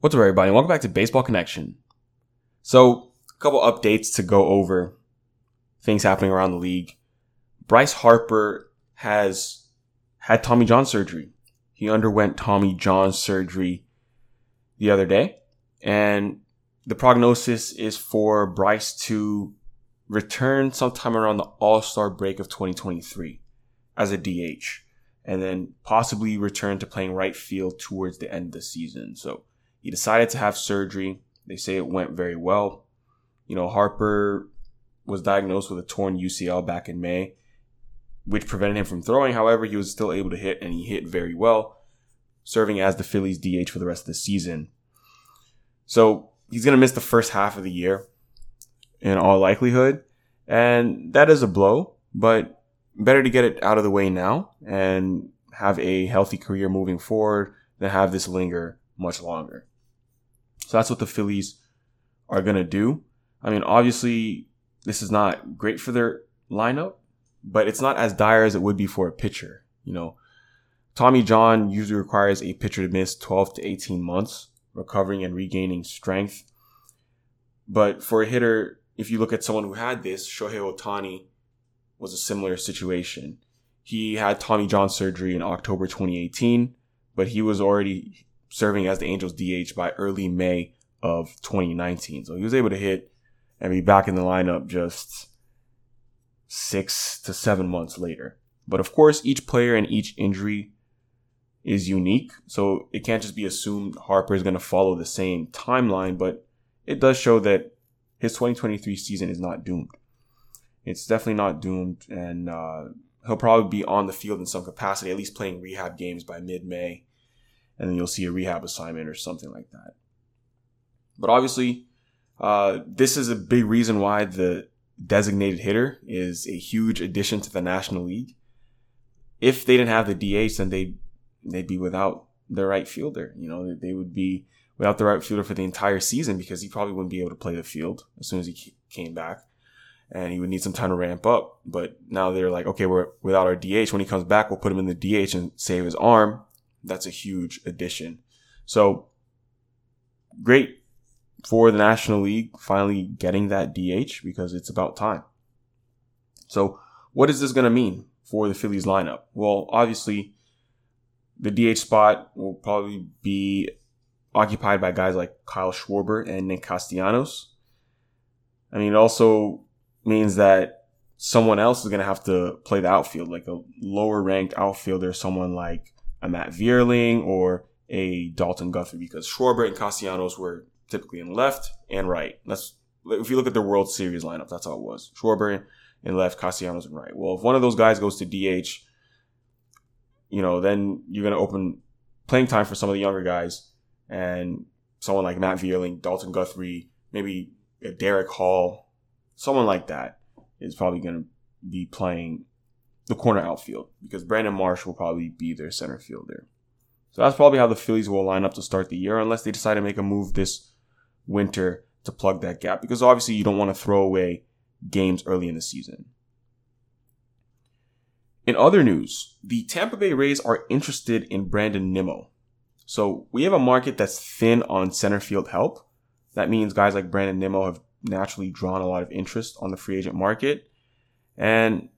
What's up, everybody? Welcome back to Baseball Connection. So, a couple updates to go over things happening around the league. Bryce Harper has had Tommy John surgery. He underwent Tommy John surgery the other day, and the prognosis is for Bryce to return sometime around the All Star break of 2023 as a DH, and then possibly return to playing right field towards the end of the season. So, he decided to have surgery. They say it went very well. You know, Harper was diagnosed with a torn UCL back in May, which prevented him from throwing. However, he was still able to hit and he hit very well, serving as the Phillies DH for the rest of the season. So he's going to miss the first half of the year in all likelihood. And that is a blow, but better to get it out of the way now and have a healthy career moving forward than have this linger much longer. So that's what the Phillies are going to do. I mean, obviously, this is not great for their lineup, but it's not as dire as it would be for a pitcher. You know, Tommy John usually requires a pitcher to miss 12 to 18 months recovering and regaining strength. But for a hitter, if you look at someone who had this, Shohei Ohtani was a similar situation. He had Tommy John surgery in October 2018, but he was already serving as the Angels DH by early May of 2019. So he was able to hit and be back in the lineup just six to seven months later. But of course, each player and each injury is unique. So it can't just be assumed Harper is going to follow the same timeline, but it does show that his 2023 season is not doomed. It's definitely not doomed. And, uh, he'll probably be on the field in some capacity, at least playing rehab games by mid May and then you'll see a rehab assignment or something like that. But obviously, uh, this is a big reason why the designated hitter is a huge addition to the National League. If they didn't have the DH, then they'd they'd be without the right fielder. You know, they would be without the right fielder for the entire season because he probably wouldn't be able to play the field as soon as he came back, and he would need some time to ramp up. But now they're like, okay, we're without our DH. When he comes back, we'll put him in the DH and save his arm, that's a huge addition. So great for the National League finally getting that DH because it's about time. So what is this going to mean for the Phillies lineup? Well, obviously the DH spot will probably be occupied by guys like Kyle Schwarber and Nick Castellanos. I mean, it also means that someone else is going to have to play the outfield, like a lower ranked outfielder, someone like a Matt Vierling or a Dalton Guthrie because Schwarber and Castellanos were typically in left and right. That's if you look at the World Series lineup, that's how it was. Schwarber in left, Castellanos in right. Well, if one of those guys goes to DH, you know, then you're going to open playing time for some of the younger guys and someone like Matt Vierling, Dalton Guthrie, maybe Darick Hall, someone like that is probably going to be playing the corner outfield because Brandon Marsh will probably be their center fielder. So that's probably how the Phillies will line up to start the year unless they decide to make a move this winter to plug that gap because obviously you don't want to throw away games early in the season. In other news, the Tampa Bay Rays are interested in Brandon Nimmo. So we have a market that's thin on center field help. That means guys like Brandon Nimmo have naturally drawn a lot of interest on the free agent market. And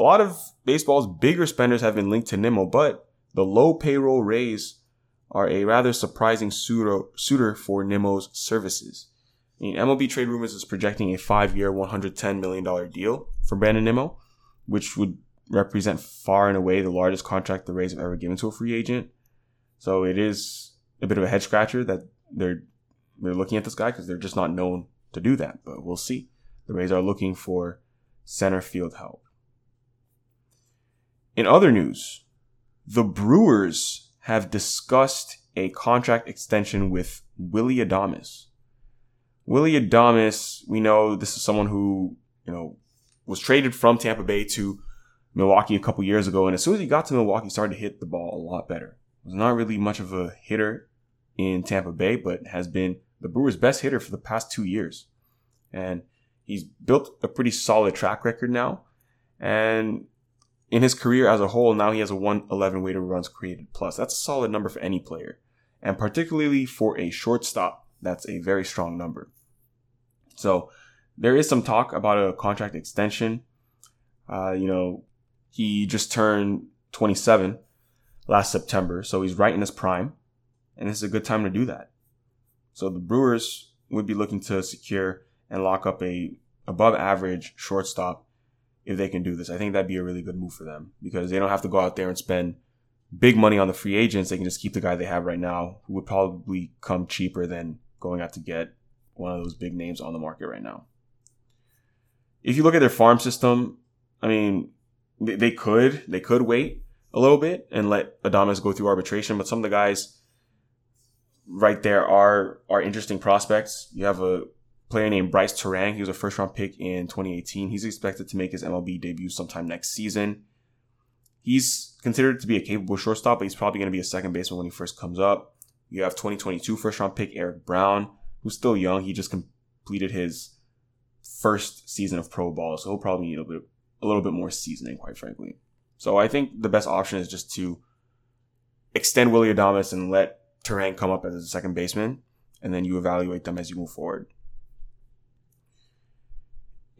a lot of baseball's bigger spenders have been linked to Nimmo, but the low payroll Rays are a rather surprising suitor, suitor for Nimmo's services. I mean, MLB Trade Rumors is projecting a five-year, $110 million deal for Brandon Nimmo, which would represent far and away the largest contract the Rays have ever given to a free agent. So it is a bit of a head scratcher that they're they're looking at this guy because they're just not known to do that. But we'll see. The Rays are looking for center field help. In other news, the Brewers have discussed a contract extension with Willie Adames. Willie Adames, we know this is someone who, you know, was traded from Tampa Bay to Milwaukee a couple years ago. And as soon as he got to Milwaukee, he started to hit the ball a lot better. Was not really much of a hitter in Tampa Bay, but has been the Brewers' best hitter for the past two years. And he's built a pretty solid track record now. And in his career as a whole, now he has a 111 weighted runs created plus. That's a solid number for any player. and particularly for a shortstop, that's a very strong number. So there is some talk about a contract extension. Uh, you know, he just turned 27 last September, so he's right in his prime, and this is a good time to do that. So the Brewers would be looking to secure and lock up a above average shortstop if they can do this. I think that'd be a really good move for them because they don't have to go out there and spend big money on the free agents. They can just keep the guy they have right now, who would probably come cheaper than going out to get one of those big names on the market right now. If you look at their farm system, I mean, they, they could they could wait a little bit and let Adames go through arbitration, but some of the guys right there are are interesting prospects. You have a player named Brice Turang. He was a first round pick in 2018. He's expected to make his MLB debut sometime next season. He's considered to be a capable shortstop, but he's probably going to be a second baseman when he first comes up. You have 2022 first round pick Eric Brown, who's still young. He just completed his first season of pro ball, so he'll probably need a bit a little bit more seasoning, quite frankly. So I think the best option is just to extend Willie Adames and let Turang come up as a second baseman, and then you evaluate them as you move forward.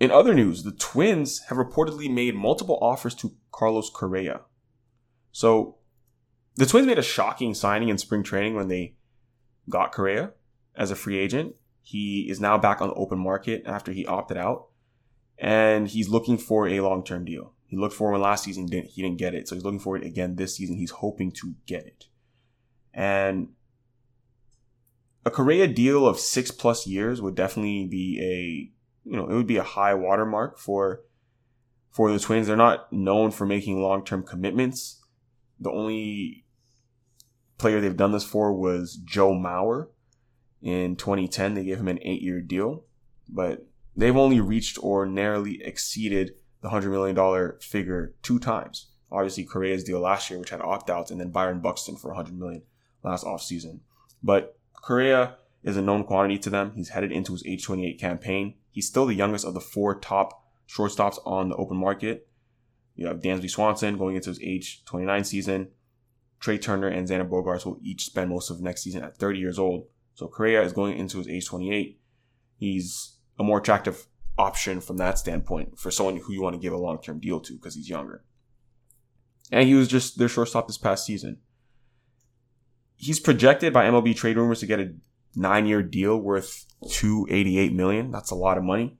In other news, the Twins have reportedly made multiple offers to Carlos Correa. So, the Twins made a shocking signing in spring training when they got Correa as a free agent. He is now back on the open market after he opted out, and he's looking for a long term deal. He looked for one last season, didn't, he didn't get it, so he's looking for it again this season. He's hoping to get it. And a Correa deal of six plus years would definitely be a, you know, it would be a high watermark for, for the Twins. They're not known for making long term commitments. The only player they've done this for was Joe Mauer in 2010. They gave him an eight year deal, but they've only reached or narrowly exceeded the $100 million figure two times. Obviously, Correa's deal last year, which had opt outs, and then Byron Buxton for 100 million last offseason. But Correa is a known quantity to them. He's headed into his age 28 campaign. He's still the youngest of the four top shortstops on the open market. You have Dansby Swanson going into his age 29 season. Trea Turner and Xander Bogaerts will each spend most of next season at 30 years old. So Correa is going into his age 28. He's a more attractive option from that standpoint for someone who you want to give a long term deal to because he's younger. And he was just their shortstop this past season he's projected by MLB trade rumors to get a nine year deal worth 288 million. That's a lot of money.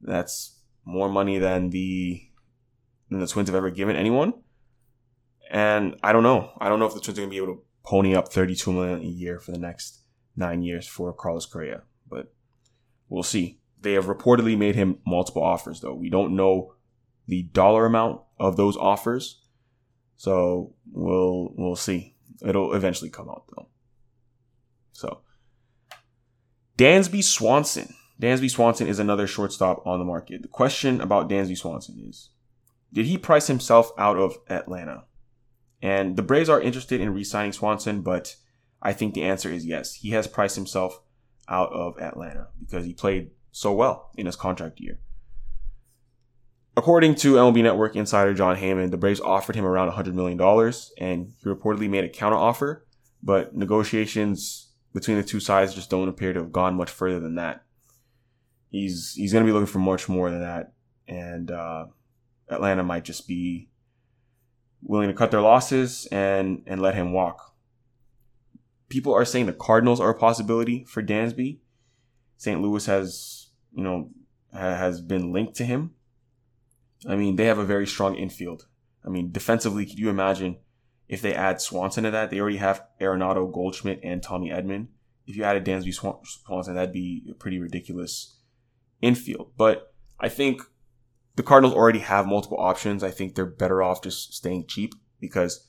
That's more money than the than the Twins have ever given anyone. And I don't know. I don't know if the Twins are gonna be able to pony up 32 million a year for the next nine years for Carlos Correa, but we'll see. They have reportedly made him multiple offers, though. We don't know the dollar amount of those offers, so we'll we'll see. It'll eventually come out though. So, Dansby Swanson. Dansby Swanson is another shortstop on the market. The question about Dansby Swanson is Did he price himself out of Atlanta? And the Braves are interested in re signing Swanson, but I think the answer is yes. He has priced himself out of Atlanta because he played so well in his contract year. According to MLB Network insider Jon Heyman, the Braves offered him around $100 million, and he reportedly made a counteroffer, but negotiations between the two sides just don't appear to have gone much further than that. He's he's going to be looking for much more than that, and uh, Atlanta might just be willing to cut their losses and and let him walk. People are saying the Cardinals are a possibility for Dansby. St. Louis has you know has been linked to him I mean, they have a very strong infield. I mean, defensively, could you imagine if they add Swanson to that? They already have Arenado, Goldschmidt, and Tommy Edman. If you added Dansby Swanson, that'd be a pretty ridiculous infield. But I think the Cardinals already have multiple options. I think they're better off just staying cheap because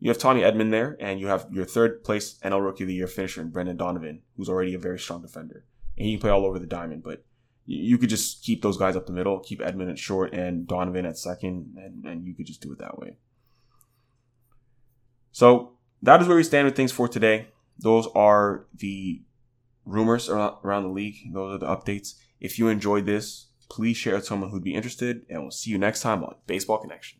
you have Tommy Edman there, and you have your third place NL Rookie of the Year finisher, Brendan Donovan, who's already a very strong defender. And he can play all over the diamond, but you could just keep those guys up the middle, keep Edman at short and Donovan at second, and, and you could just do it that way. So that is where we stand with things for today. Those are the rumors around the league. Those are the updates. If you enjoyed this, please share it with someone who'd be interested, and we'll see you next time on Baseball Connection.